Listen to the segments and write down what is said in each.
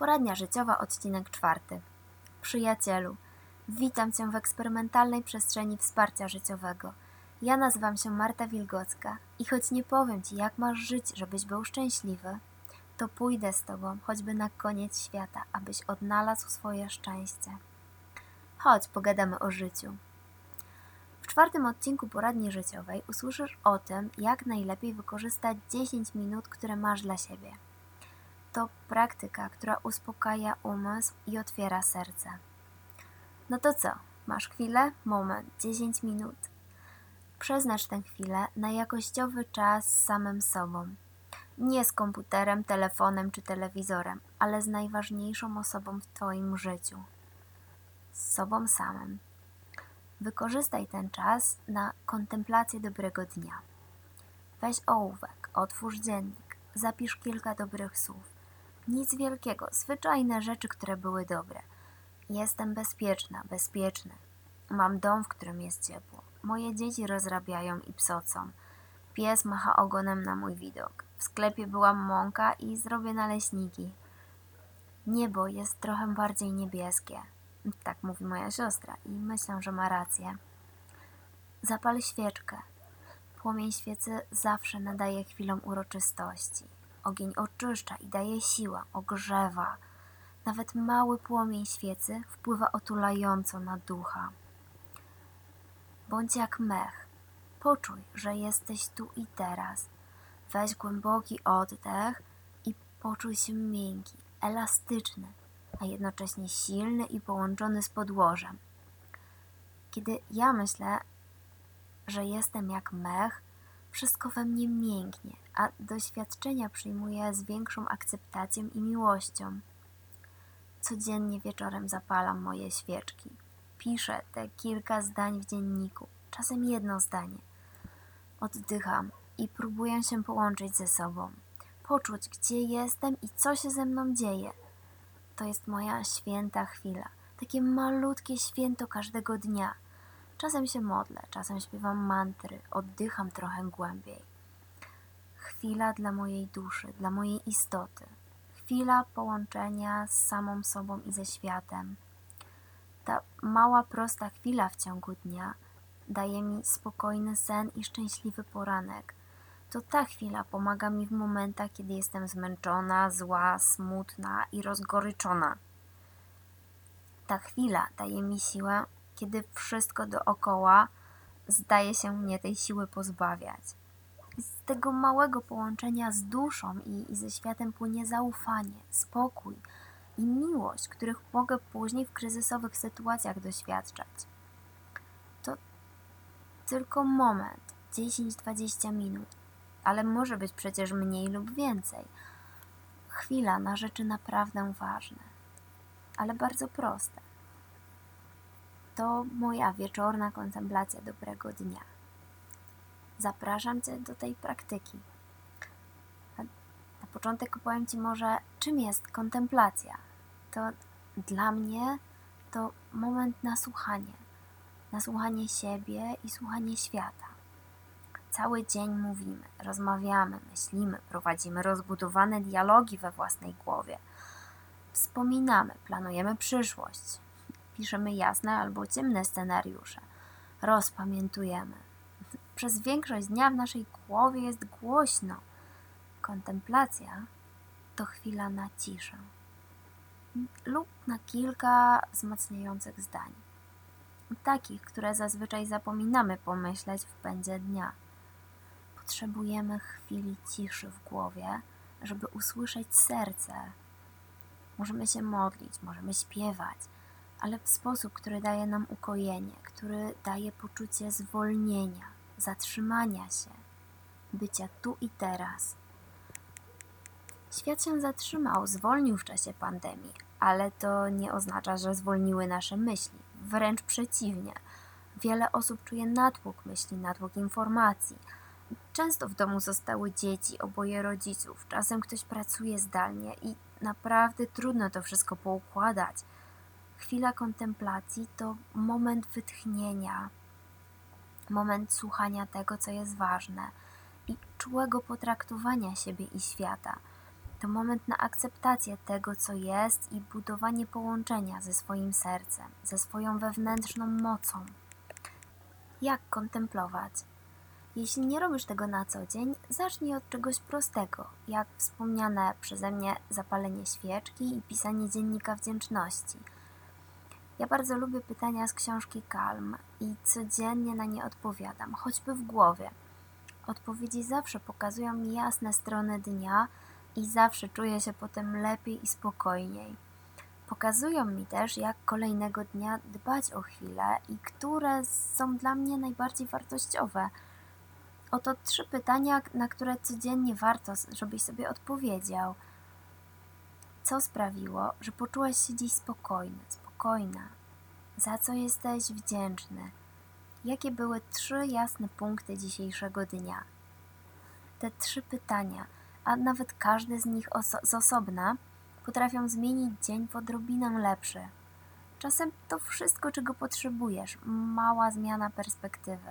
Poradnia życiowa, odcinek czwarty. Przyjacielu, witam Cię w eksperymentalnej przestrzeni wsparcia życiowego. Ja nazywam się Marta Wilgocka i choć nie powiem Ci, jak masz żyć, żebyś był szczęśliwy, to pójdę z Tobą, choćby na koniec świata, abyś odnalazł swoje szczęście. Chodź, pogadamy o życiu. W czwartym odcinku poradni życiowej usłyszysz o tym, jak najlepiej wykorzystać 10 minut, które masz dla siebie. To praktyka, która uspokaja umysł i otwiera serce. No to co? Masz chwilę? Moment, 10 minut. Przeznacz tę chwilę na jakościowy czas z samym sobą. Nie z komputerem, telefonem czy telewizorem, ale z najważniejszą osobą w Twoim życiu. Z sobą samym. Wykorzystaj ten czas na kontemplację dobrego dnia. Weź ołówek, otwórz dziennik, zapisz kilka dobrych słów. Nic wielkiego, zwyczajne rzeczy, które były dobre. Jestem bezpieczna, bezpieczny. Mam dom, w którym jest ciepło. Moje dzieci rozrabiają i psocą. Pies macha ogonem na mój widok. W sklepie była mąka i zrobię naleśniki. Niebo jest trochę bardziej niebieskie. Tak mówi moja siostra i myślę, że ma rację. Zapal świeczkę. Płomień świecy zawsze nadaje chwilom uroczystości. Ogień oczyszcza i daje siłę, ogrzewa. Nawet mały płomień świecy wpływa otulająco na ducha. Bądź jak mech. Poczuj, że jesteś tu i teraz. Weź głęboki oddech i poczuj się miękki, elastyczny, a jednocześnie silny i połączony z podłożem. Kiedy ja myślę, że jestem jak mech, wszystko we mnie mięknie, a doświadczenia przyjmuję z większą akceptacją i miłością. Codziennie wieczorem zapalam moje świeczki. Piszę te kilka zdań w dzienniku, czasem jedno zdanie. Oddycham i próbuję się połączyć ze sobą, poczuć, gdzie jestem i co się ze mną dzieje. To jest moja święta chwila, takie malutkie święto każdego dnia. Czasem się modlę, czasem śpiewam mantry, oddycham trochę głębiej. Chwila dla mojej duszy, dla mojej istoty. Chwila połączenia z samą sobą i ze światem. Ta mała, prosta chwila w ciągu dnia daje mi spokojny sen i szczęśliwy poranek. To ta chwila pomaga mi w momentach, kiedy jestem zmęczona, zła, smutna i rozgoryczona. Ta chwila daje mi siłę, kiedy wszystko dookoła zdaje się mnie tej siły pozbawiać. Z tego małego połączenia z duszą i, i ze światem płynie zaufanie, spokój i miłość, których mogę później w kryzysowych sytuacjach doświadczać. To tylko moment, 10-20 minut, ale może być przecież mniej lub więcej. Chwila na rzeczy naprawdę ważne, ale bardzo proste. To moja wieczorna kontemplacja dobrego dnia. Zapraszam Cię do tej praktyki. Na początek opowiem Ci może, czym jest kontemplacja. To dla mnie to moment na słuchanie. Na słuchanie siebie i słuchanie świata. Cały dzień mówimy, rozmawiamy, myślimy, prowadzimy rozbudowane dialogi we własnej głowie. Wspominamy, planujemy przyszłość. Piszemy jasne albo ciemne scenariusze. Rozpamiętujemy. Przez większość dnia w naszej głowie jest głośno. Kontemplacja to chwila na ciszę lub na kilka wzmacniających zdań. Takich, które zazwyczaj zapominamy pomyśleć w pędzie dnia. Potrzebujemy chwili ciszy w głowie, żeby usłyszeć serce. Możemy się modlić, możemy śpiewać, ale w sposób, który daje nam ukojenie, który daje poczucie zwolnienia, zatrzymania się, bycia tu i teraz. Świat się zatrzymał, zwolnił w czasie pandemii, ale to nie oznacza, że zwolniły nasze myśli. Wręcz przeciwnie. Wiele osób czuje natłok myśli, natłok informacji. Często w domu zostały dzieci, oboje rodziców. Czasem ktoś pracuje zdalnie i naprawdę trudno to wszystko poukładać. Chwila kontemplacji to moment wytchnienia, moment słuchania tego, co jest ważne i czułego potraktowania siebie i świata. To moment na akceptację tego, co jest i budowanie połączenia ze swoim sercem, ze swoją wewnętrzną mocą. Jak kontemplować? Jeśli nie robisz tego na co dzień, zacznij od czegoś prostego, jak wspomniane przeze mnie zapalenie świeczki i pisanie dziennika wdzięczności. Ja bardzo lubię pytania z książki Calm i codziennie na nie odpowiadam, choćby w głowie. Odpowiedzi zawsze pokazują mi jasne strony dnia i zawsze czuję się potem lepiej i spokojniej. Pokazują mi też, jak kolejnego dnia dbać o chwile i które są dla mnie najbardziej wartościowe. Oto trzy pytania, na które codziennie warto, żebyś sobie odpowiedział. Co sprawiło, że poczułeś się dziś spokojny, spokojna? Za co jesteś wdzięczny? Jakie były trzy jasne punkty dzisiejszego dnia? Te trzy pytania, a nawet każde z nich oso- z osobna, potrafią zmienić dzień w odrobinę lepszy. Czasem to wszystko, czego potrzebujesz, mała zmiana perspektywy.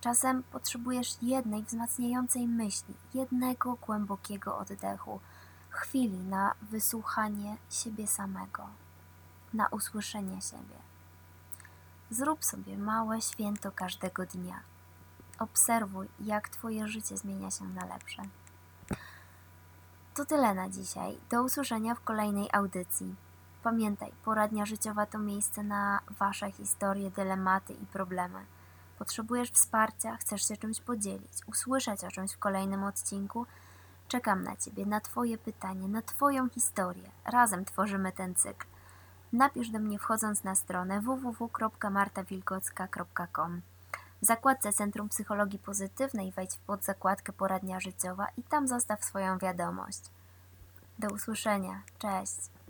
Czasem potrzebujesz jednej wzmacniającej myśli, jednego głębokiego oddechu, chwili na wysłuchanie siebie samego, na usłyszenie siebie. Zrób sobie małe święto każdego dnia. Obserwuj, jak Twoje życie zmienia się na lepsze. To tyle na dzisiaj. Do usłyszenia w kolejnej audycji. Pamiętaj, poradnia życiowa to miejsce na Wasze historie, dylematy i problemy. Potrzebujesz wsparcia, chcesz się czymś podzielić, usłyszeć o czymś w kolejnym odcinku? Czekam na Ciebie, na Twoje pytanie, na Twoją historię. Razem tworzymy ten cykl. Napisz do mnie wchodząc na stronę www.martawilgocka.com. W zakładce Centrum Psychologii Pozytywnej wejdź w podzakładkę Poradnia Życiowa i tam zostaw swoją wiadomość. Do usłyszenia. Cześć.